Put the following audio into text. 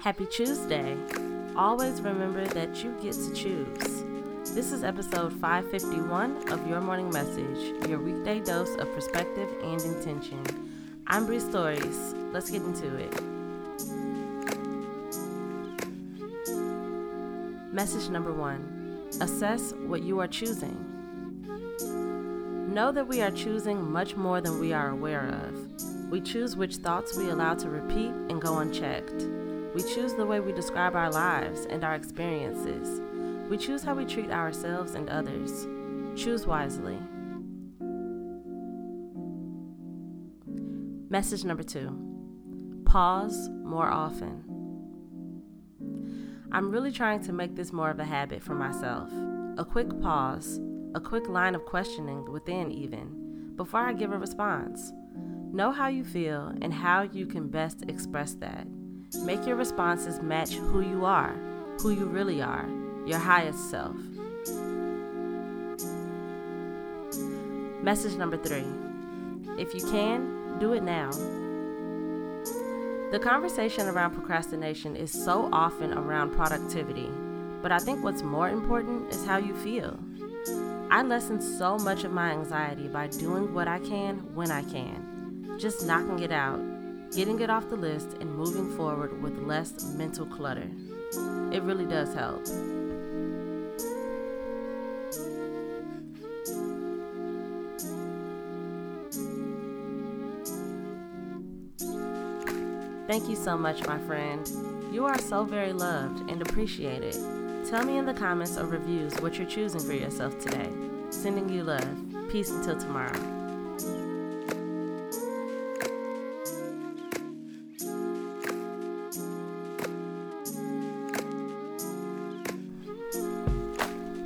Happy Tuesday. Always remember that you get to choose. This is episode 551 of Your Morning Message, your weekday dose of perspective and intention. I'm Bree Stories. Let's get into it. Message number one Assess what you are choosing. Know that we are choosing much more than we are aware of. We choose which thoughts we allow to repeat and go unchecked. We choose the way we describe our lives and our experiences. We choose how we treat ourselves and others. Choose wisely. Message number two pause more often. I'm really trying to make this more of a habit for myself. A quick pause a quick line of questioning within, even, before I give a response. Know how you feel and how you can best express that. Make your responses match who you are, who you really are, your highest self. Message number three if you can, do it now. The conversation around procrastination is so often around productivity, but I think what's more important is how you feel. I lessen so much of my anxiety by doing what I can when I can, just knocking it out, getting it off the list, and moving forward with less mental clutter. It really does help. Thank you so much, my friend. You are so very loved and appreciated. Tell me in the comments or reviews what you're choosing for yourself today. Sending you love. Peace until tomorrow.